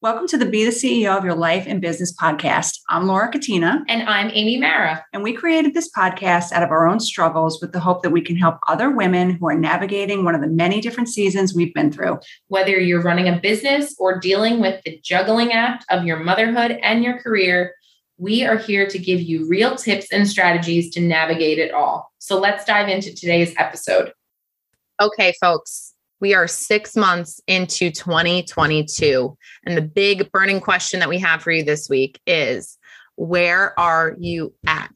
Welcome to the Be the CEO of Your Life and Business podcast. I'm Laura Katina. And I'm Amy Mara. And we created this podcast out of our own struggles with the hope that we can help other women who are navigating one of the many different seasons we've been through. Whether you're running a business or dealing with the juggling act of your motherhood and your career, we are here to give you real tips and strategies to navigate it all. So let's dive into today's episode. Okay, folks, we are six months into 2022. And the big burning question that we have for you this week is where are you at?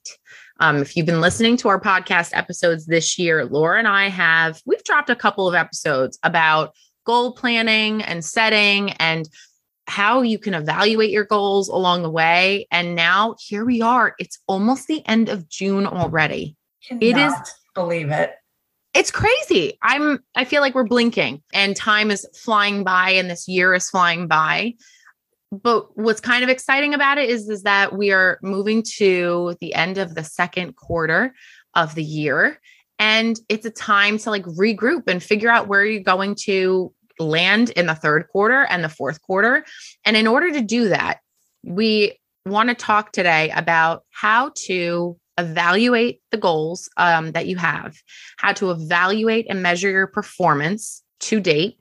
Um, if you've been listening to our podcast episodes this year, Laura and I have, we've dropped a couple of episodes about goal planning and setting and how you can evaluate your goals along the way. And now here we are. It's almost the end of June already. It is believe it it's crazy. I'm I feel like we're blinking and time is flying by and this year is flying by. But what's kind of exciting about it is is that we are moving to the end of the second quarter of the year and it's a time to like regroup and figure out where you're going to land in the third quarter and the fourth quarter. And in order to do that, we want to talk today about how to evaluate the goals um, that you have, how to evaluate and measure your performance to date,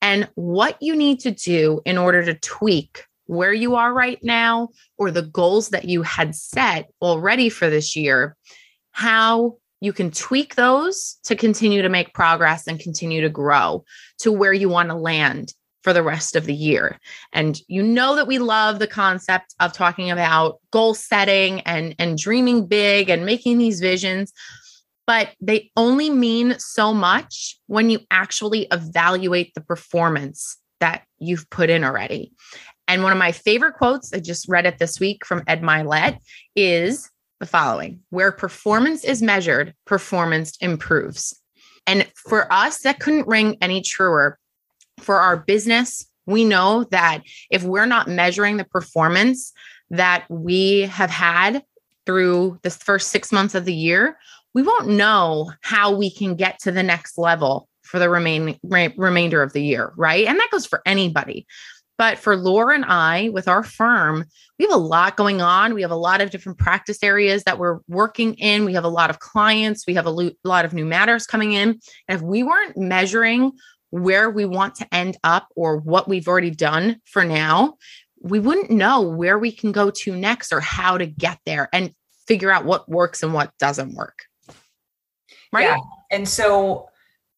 and what you need to do in order to tweak where you are right now or the goals that you had set already for this year, how you can tweak those to continue to make progress and continue to grow to where you want to land for the rest of the year. And you know that we love the concept of talking about goal setting and and dreaming big and making these visions, but they only mean so much when you actually evaluate the performance that you've put in already. And one of my favorite quotes, I just read it this week from Ed Mylett, is the following Where performance is measured, performance improves. And for us, that couldn't ring any truer for our business, we know that if we're not measuring the performance that we have had through the first six months of the year, we won't know how we can get to the next level for the remaining re- remainder of the year, right? And that goes for anybody. But for Laura and I, with our firm, we have a lot going on. We have a lot of different practice areas that we're working in. We have a lot of clients. We have a lo- lot of new matters coming in. And if we weren't measuring where we want to end up or what we've already done for now, we wouldn't know where we can go to next or how to get there and figure out what works and what doesn't work. Right. Yeah. And so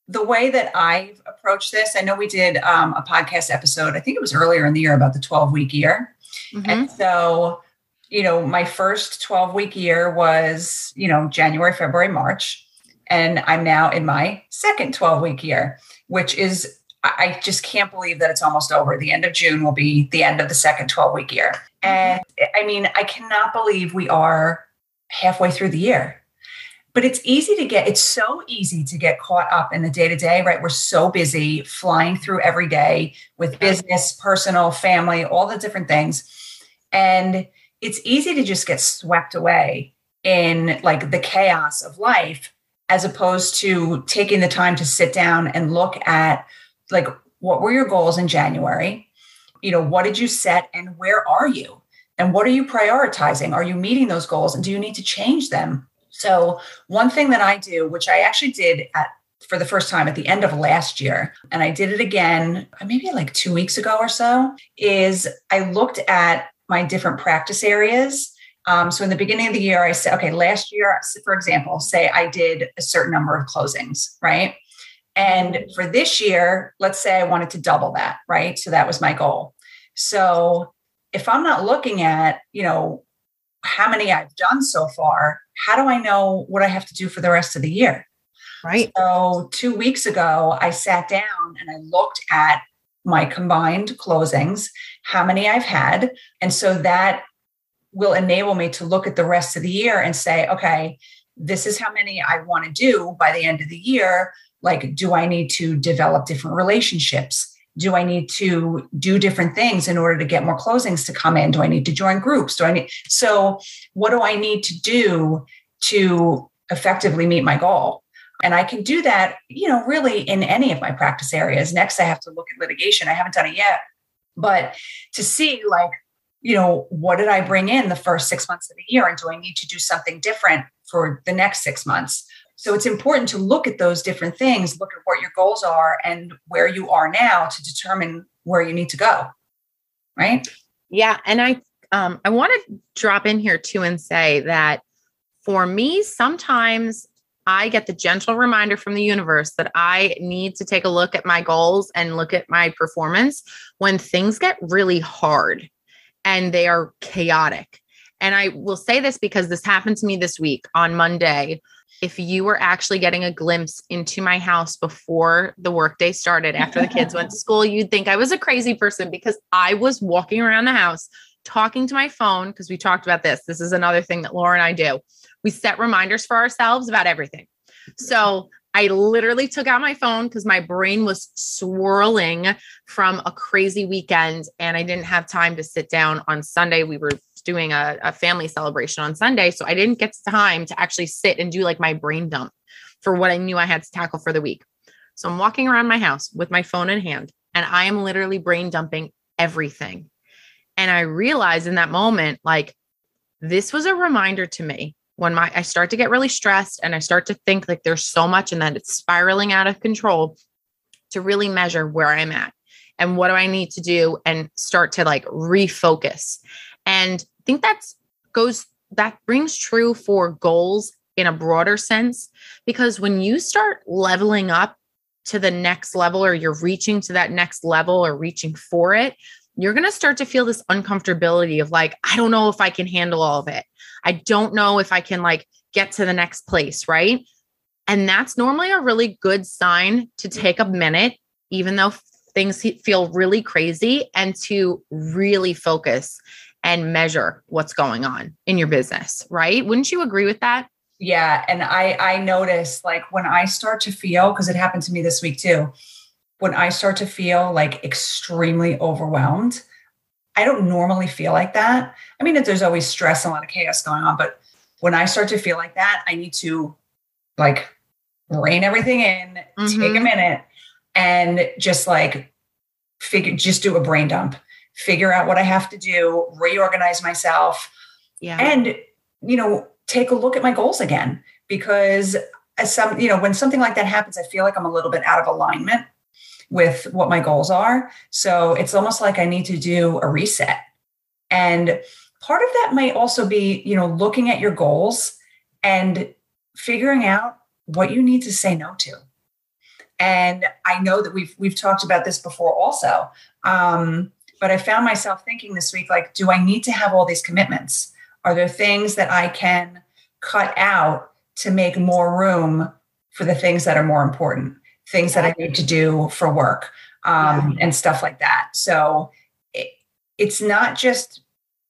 the way that I've approached this, I know we did um, a podcast episode, I think it was earlier in the year about the 12 week year. Mm-hmm. And so, you know, my first 12 week year was, you know, January, February, March. And I'm now in my second 12 week year which is I just can't believe that it's almost over. The end of June will be the end of the second 12 week year. Mm-hmm. And I mean, I cannot believe we are halfway through the year. But it's easy to get, it's so easy to get caught up in the day to day, right? We're so busy flying through every day with business, personal, family, all the different things. And it's easy to just get swept away in like the chaos of life as opposed to taking the time to sit down and look at like what were your goals in January? You know, what did you set and where are you? And what are you prioritizing? Are you meeting those goals and do you need to change them? So, one thing that I do, which I actually did at for the first time at the end of last year, and I did it again uh, maybe like two weeks ago or so, is I looked at my different practice areas um, so in the beginning of the year, I said, okay, last year, for example, say I did a certain number of closings, right? And for this year, let's say I wanted to double that, right? So that was my goal. So if I'm not looking at, you know, how many I've done so far, how do I know what I have to do for the rest of the year? Right. So two weeks ago, I sat down and I looked at my combined closings, how many I've had. And so that will enable me to look at the rest of the year and say, okay, this is how many I want to do by the end of the year. Like, do I need to develop different relationships? Do I need to do different things in order to get more closings to come in? Do I need to join groups? Do I need so what do I need to do to effectively meet my goal? And I can do that, you know, really in any of my practice areas. Next, I have to look at litigation. I haven't done it yet But to see, like, you know, what did I bring in the first six months of the year? And do I need to do something different for the next six months? So it's important to look at those different things, look at what your goals are and where you are now to determine where you need to go. Right. Yeah. And I um I want to drop in here too and say that for me, sometimes I get the gentle reminder from the universe that I need to take a look at my goals and look at my performance when things get really hard and they are chaotic. And I will say this because this happened to me this week on Monday. If you were actually getting a glimpse into my house before the workday started, after the kids went to school, you'd think I was a crazy person because I was walking around the house talking to my phone because we talked about this. This is another thing that Laura and I do we set reminders for ourselves about everything. So I literally took out my phone because my brain was swirling from a crazy weekend and I didn't have time to sit down on Sunday. We were doing a, a, family celebration on Sunday. So I didn't get time to actually sit and do like my brain dump for what I knew I had to tackle for the week. So I'm walking around my house with my phone in hand and I am literally brain dumping everything. And I realized in that moment, like, this was a reminder to me when my I start to get really stressed and I start to think like there's so much and that it's spiraling out of control to really measure where I'm at and what do I need to do and start to like refocus. And I think that's goes that brings true for goals in a broader sense because when you start leveling up to the next level or you're reaching to that next level or reaching for it, you're going to start to feel this uncomfortability of like, I don't know if I can handle all of it. I don't know if I can like get to the next place, right? And that's normally a really good sign to take a minute, even though things feel really crazy, and to really focus and measure what's going on in your business, right? Wouldn't you agree with that? Yeah, and I I notice like when I start to feel because it happened to me this week too. When I start to feel like extremely overwhelmed, I don't normally feel like that. I mean, there's always stress and a lot of chaos going on, but when I start to feel like that, I need to like rein everything in, mm-hmm. take a mm-hmm. minute, and just like figure, just do a brain dump, figure out what I have to do, reorganize myself, yeah, and you know, take a look at my goals again because as some, you know, when something like that happens, I feel like I'm a little bit out of alignment with what my goals are. So it's almost like I need to do a reset. And part of that might also be, you know, looking at your goals and figuring out what you need to say no to. And I know that we've we've talked about this before also. Um, but I found myself thinking this week, like, do I need to have all these commitments? Are there things that I can cut out to make more room for the things that are more important? Things that I need to do for work um, and stuff like that. So it, it's not just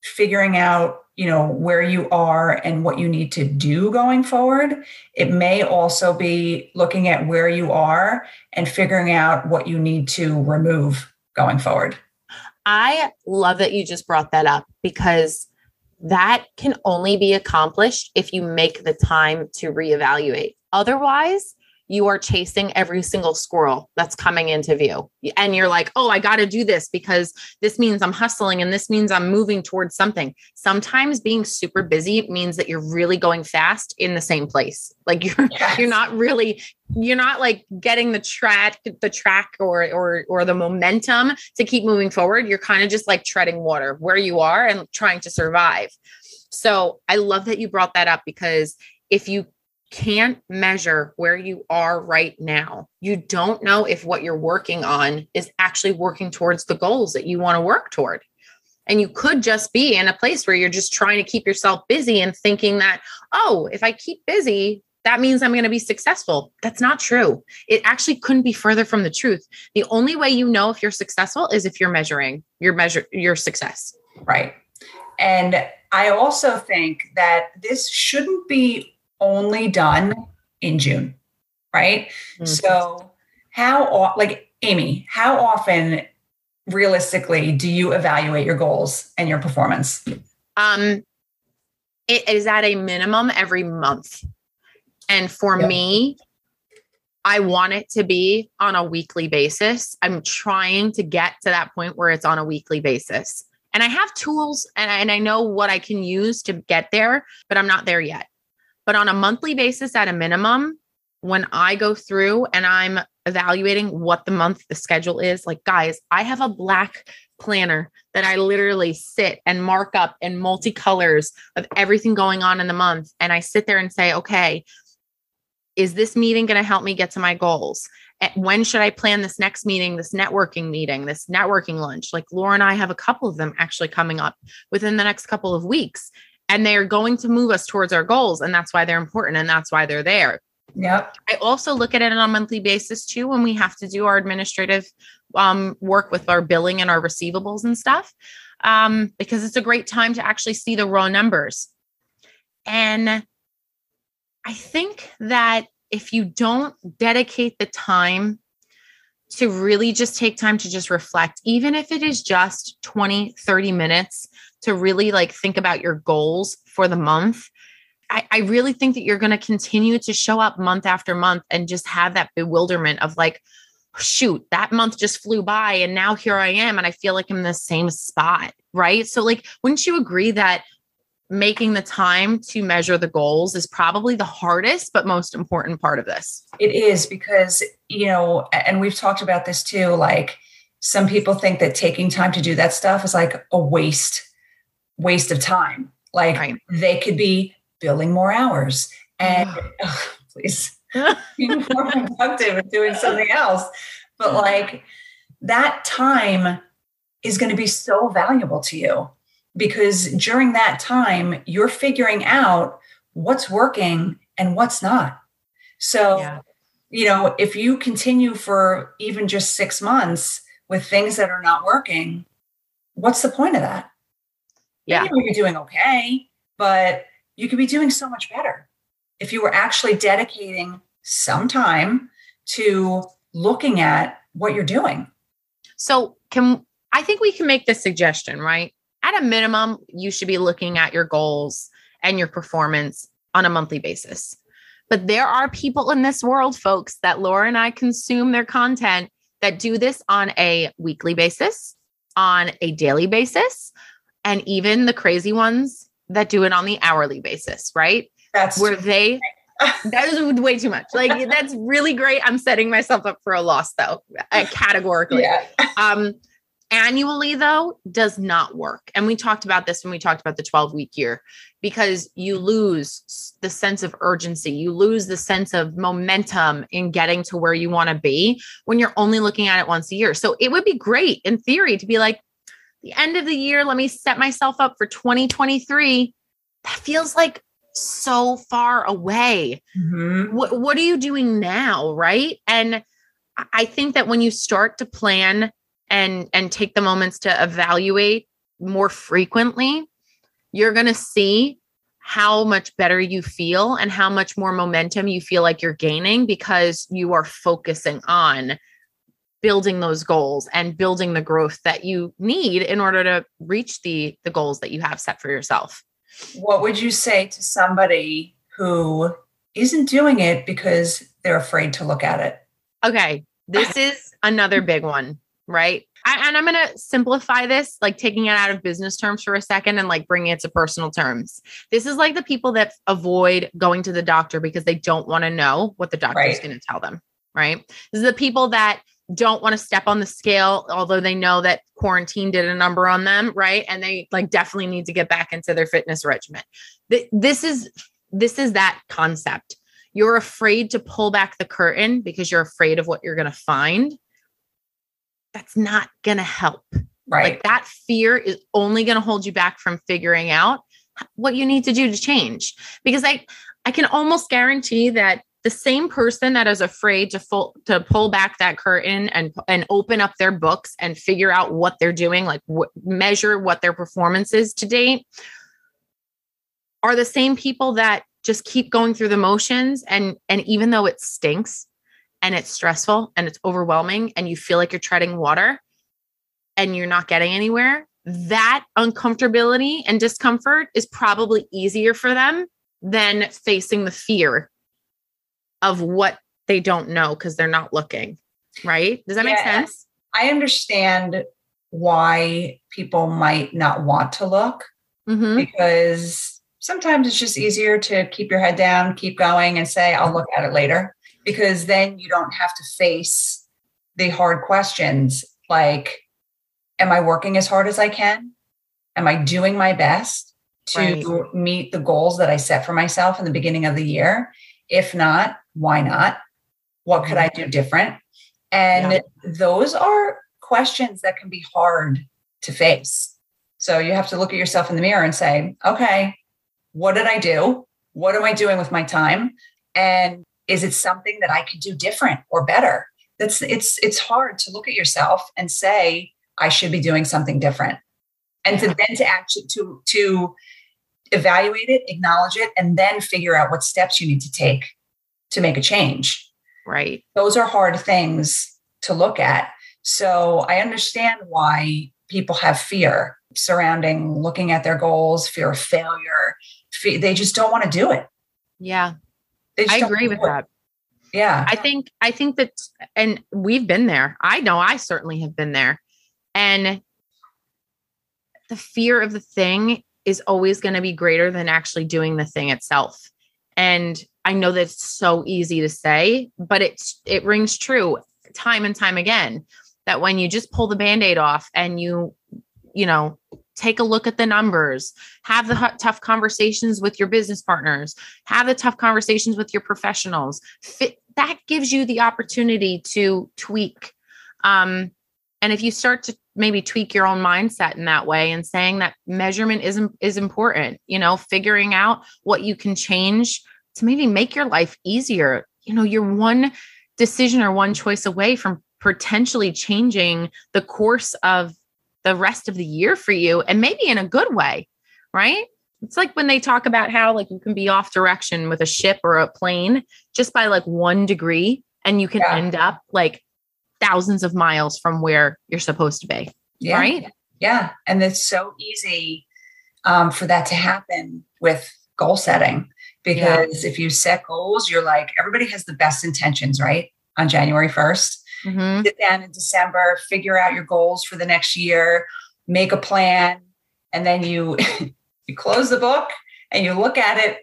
figuring out you know where you are and what you need to do going forward. It may also be looking at where you are and figuring out what you need to remove going forward. I love that you just brought that up because that can only be accomplished if you make the time to reevaluate. Otherwise you are chasing every single squirrel that's coming into view. And you're like, oh, I got to do this because this means I'm hustling and this means I'm moving towards something. Sometimes being super busy means that you're really going fast in the same place. Like you're yes. you're not really you're not like getting the track the track or or or the momentum to keep moving forward. You're kind of just like treading water where you are and trying to survive. So I love that you brought that up because if you can't measure where you are right now. You don't know if what you're working on is actually working towards the goals that you want to work toward. And you could just be in a place where you're just trying to keep yourself busy and thinking that, oh, if I keep busy, that means I'm going to be successful. That's not true. It actually couldn't be further from the truth. The only way you know if you're successful is if you're measuring your measure your success. Right. And I also think that this shouldn't be only done in June, right? Mm-hmm. So, how, like, Amy, how often realistically do you evaluate your goals and your performance? Um, it is at a minimum every month. And for yep. me, I want it to be on a weekly basis. I'm trying to get to that point where it's on a weekly basis. And I have tools and I, and I know what I can use to get there, but I'm not there yet. But on a monthly basis, at a minimum, when I go through and I'm evaluating what the month the schedule is, like, guys, I have a black planner that I literally sit and mark up in multicolors of everything going on in the month. And I sit there and say, okay, is this meeting going to help me get to my goals? Eh, when should I plan this next meeting, this networking meeting, this networking lunch? Like Laura and I have a couple of them actually coming up within the next couple of weeks. And they are going to move us towards our goals. And that's why they're important. And that's why they're there. Yep. I also look at it on a monthly basis too when we have to do our administrative um, work with our billing and our receivables and stuff, um, because it's a great time to actually see the raw numbers. And I think that if you don't dedicate the time to really just take time to just reflect, even if it is just 20, 30 minutes to really like think about your goals for the month, I, I really think that you're going to continue to show up month after month and just have that bewilderment of like, shoot, that month just flew by and now here I am and I feel like I'm in the same spot. Right. So, like, wouldn't you agree that making the time to measure the goals is probably the hardest but most important part of this. It is because, you know, and we've talked about this too like some people think that taking time to do that stuff is like a waste waste of time. Like right. they could be billing more hours and oh, please be more productive and doing something else. But like that time is going to be so valuable to you because during that time, you're figuring out what's working and what's not. So, yeah. you know, if you continue for even just six months with things that are not working, what's the point of that? Yeah. You you're doing okay, but you could be doing so much better if you were actually dedicating some time to looking at what you're doing. So, can I think we can make this suggestion, right? at a minimum, you should be looking at your goals and your performance on a monthly basis. But there are people in this world, folks, that Laura and I consume their content that do this on a weekly basis, on a daily basis, and even the crazy ones that do it on the hourly basis, right? That's where they that is way too much. Like that's really great. I'm setting myself up for a loss though, uh, categorically. Yeah. Um annually though does not work and we talked about this when we talked about the 12 week year because you lose the sense of urgency you lose the sense of momentum in getting to where you want to be when you're only looking at it once a year so it would be great in theory to be like the end of the year let me set myself up for 2023 that feels like so far away. Mm-hmm. what, what are you doing now right? And i think that when you start to plan and and take the moments to evaluate more frequently you're going to see how much better you feel and how much more momentum you feel like you're gaining because you are focusing on building those goals and building the growth that you need in order to reach the the goals that you have set for yourself what would you say to somebody who isn't doing it because they're afraid to look at it okay this is another big one right? I, and I'm going to simplify this, like taking it out of business terms for a second and like bringing it to personal terms. This is like the people that avoid going to the doctor because they don't want to know what the doctor is going to tell them, right? This is the people that don't want to step on the scale, although they know that quarantine did a number on them, right? And they like definitely need to get back into their fitness regimen. This is this is that concept. You're afraid to pull back the curtain because you're afraid of what you're going to find that's not going to help. Right. Like that fear is only going to hold you back from figuring out what you need to do to change. Because I I can almost guarantee that the same person that is afraid to full, to pull back that curtain and and open up their books and figure out what they're doing, like measure what their performance is to date, are the same people that just keep going through the motions and and even though it stinks and it's stressful and it's overwhelming and you feel like you're treading water and you're not getting anywhere, that uncomfortability and discomfort is probably easier for them than facing the fear of what they don't know because they're not looking. Right? Does that yeah, make sense? I understand why people might not want to look mm-hmm. because sometimes it's just easier to keep your head down, keep going, and say, I'll look at it later because then you don't have to face the hard questions like, Am I working as hard as I can? Am I doing my best to right. meet the goals that I set for myself in the beginning of the year? If not, why not? What could I do mm-hmm. different? And yeah. those are questions that can be hard to face. So you have to look at yourself in the mirror and say, okay, what did I do? What am I doing with my time? And is it something that I could do different or better? That's it's it's hard to look at yourself and say, I should be doing something different. And to then to actually to to evaluate it, acknowledge it, and then figure out what steps you need to take to make a change. Right. Those are hard things to look at. So I understand why people have fear surrounding looking at their goals, fear of failure. Fear, they just don't want to do it. Yeah. I agree with that. Yeah. I think I think that and we've been there. I know I certainly have been there. And the fear of the thing is always going to be greater than actually doing the thing itself. And I know that's so easy to say, but it's it rings true time and time again that when you just pull the band-aid off and you you know take a look at the numbers have the tough conversations with your business partners have the tough conversations with your professionals fit, that gives you the opportunity to tweak. Um, and if you start to maybe tweak your own mindset in that way and saying that measurement is, is important you know figuring out what you can change to maybe make your life easier you know you're one decision or one choice away from potentially changing the course of the rest of the year for you and maybe in a good way, right? It's like when they talk about how like you can be off direction with a ship or a plane just by like 1 degree and you can yeah. end up like thousands of miles from where you're supposed to be. Yeah. Right? Yeah, and it's so easy um, for that to happen with goal setting because yeah. if you set goals, you're like everybody has the best intentions, right? On January 1st. Mm-hmm. Sit down in December, figure out your goals for the next year, make a plan, and then you you close the book and you look at it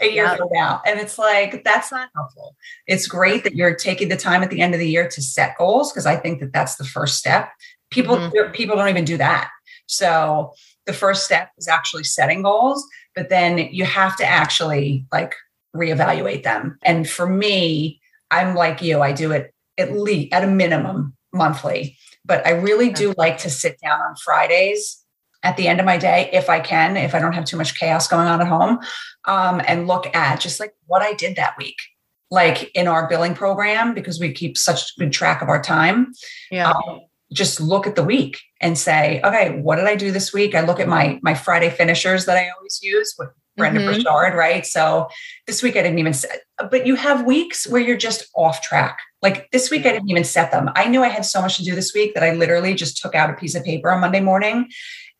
a year yep. from now. And it's like, that's not helpful. It's great that you're taking the time at the end of the year to set goals because I think that that's the first step. People, mm-hmm. people don't even do that. So the first step is actually setting goals, but then you have to actually like reevaluate them. And for me, I'm like you, I do it at least at a minimum monthly. But I really do like to sit down on Fridays at the end of my day, if I can, if I don't have too much chaos going on at home, um, and look at just like what I did that week. Like in our billing program, because we keep such good track of our time. Yeah. Um, just look at the week and say, okay, what did I do this week? I look at my my Friday finishers that I always use with Brenda mm hmm right? So this week I didn't even set, but you have weeks where you're just off track. Like this week I didn't even set them. I knew I had so much to do this week that I literally just took out a piece of paper on Monday morning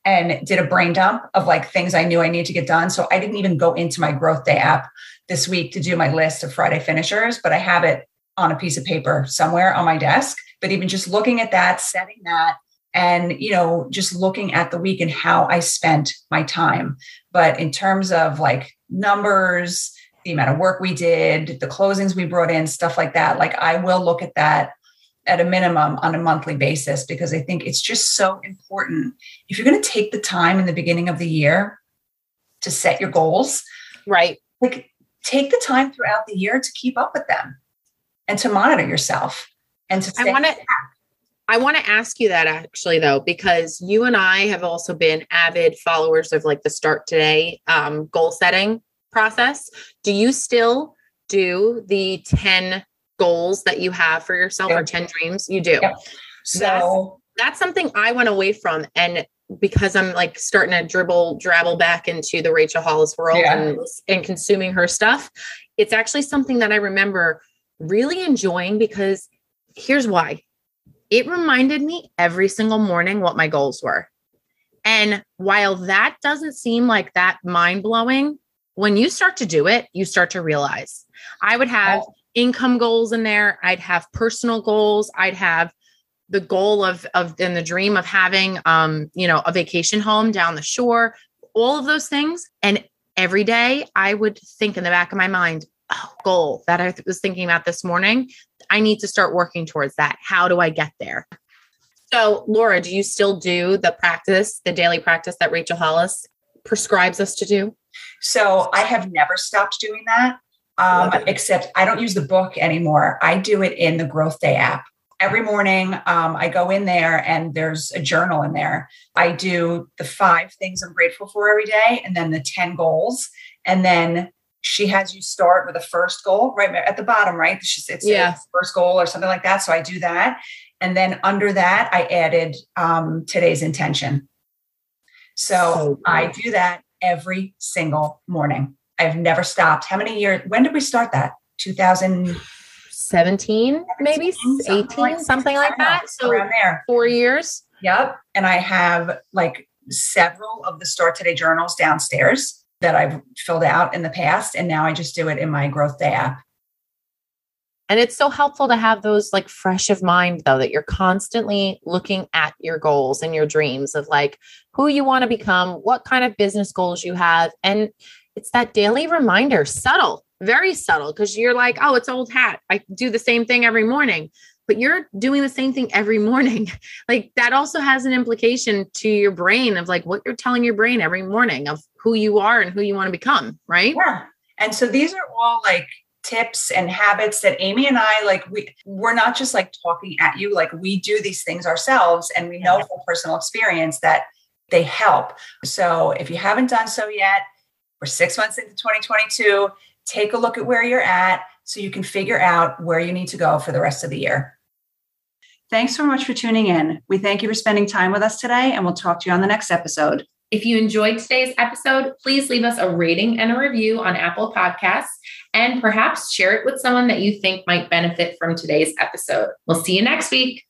and did a brain dump of like things I knew I need to get done. So I didn't even go into my growth day app this week to do my list of Friday finishers, but I have it on a piece of paper somewhere on my desk. But even just looking at that, setting that, and you know just looking at the week and how i spent my time. But in terms of like numbers the amount of work we did the closings we brought in stuff like that like i will look at that at a minimum on a monthly basis because i think it's just so important. If you're going to take the time in the beginning of the year to set your goals right. like take the time throughout the year to keep up with them and to monitor yourself and to i want to I want to ask you that actually, though, because you and I have also been avid followers of like the Start Today um, goal setting process. Do you still do the 10 goals that you have for yourself or 10 dreams? You do. So that's, that's something I went away from. And because I'm like starting to dribble, drabble back into the Rachel Hollis world yeah. and, and consuming her stuff, it's actually something that I remember really enjoying because here's why it reminded me every single morning what my goals were. And while that doesn't seem like that mind blowing, when you start to do it, you start to realize I would have income goals in there. I'd have personal goals. I'd have the goal of of and the dream of having um, you know, a vacation home down the shore, all of those things. And every day I would think in the back of my mind, oh, goal that I was thinking about this morning. I need to start working towards that. How do I get there? So, Laura, do you still do the practice, the daily practice that Rachel Hollis prescribes us to do? So, I have never stopped doing that, um, except I don't use the book anymore. I do it in the Growth Day app. Every morning, um, I go in there and there's a journal in there. I do the five things I'm grateful for every day, and then the 10 goals. And then she has you start with a first goal right at the bottom, right? She says yeah. first goal or something like that. So I do that. And then under that, I added um, today's intention. So, so I do that every single morning. I've never stopped. How many years? When did we start that? 2017, maybe 18, something like, something like that. So around there. Four years. Yep. And I have like several of the Start Today journals downstairs that I've filled out in the past. And now I just do it in my Growth Day app. And it's so helpful to have those like fresh of mind, though, that you're constantly looking at your goals and your dreams of like who you want to become, what kind of business goals you have. And it's that daily reminder, subtle, very subtle, because you're like, oh, it's old hat. I do the same thing every morning, but you're doing the same thing every morning. like that also has an implication to your brain of like what you're telling your brain every morning of who you are and who you want to become, right? Yeah. And so these are all like tips and habits that Amy and I like we we're not just like talking at you like we do these things ourselves and we know from personal experience that they help. So if you haven't done so yet, we're 6 months into 2022, take a look at where you're at so you can figure out where you need to go for the rest of the year. Thanks so much for tuning in. We thank you for spending time with us today and we'll talk to you on the next episode. If you enjoyed today's episode, please leave us a rating and a review on Apple Podcasts and perhaps share it with someone that you think might benefit from today's episode. We'll see you next week.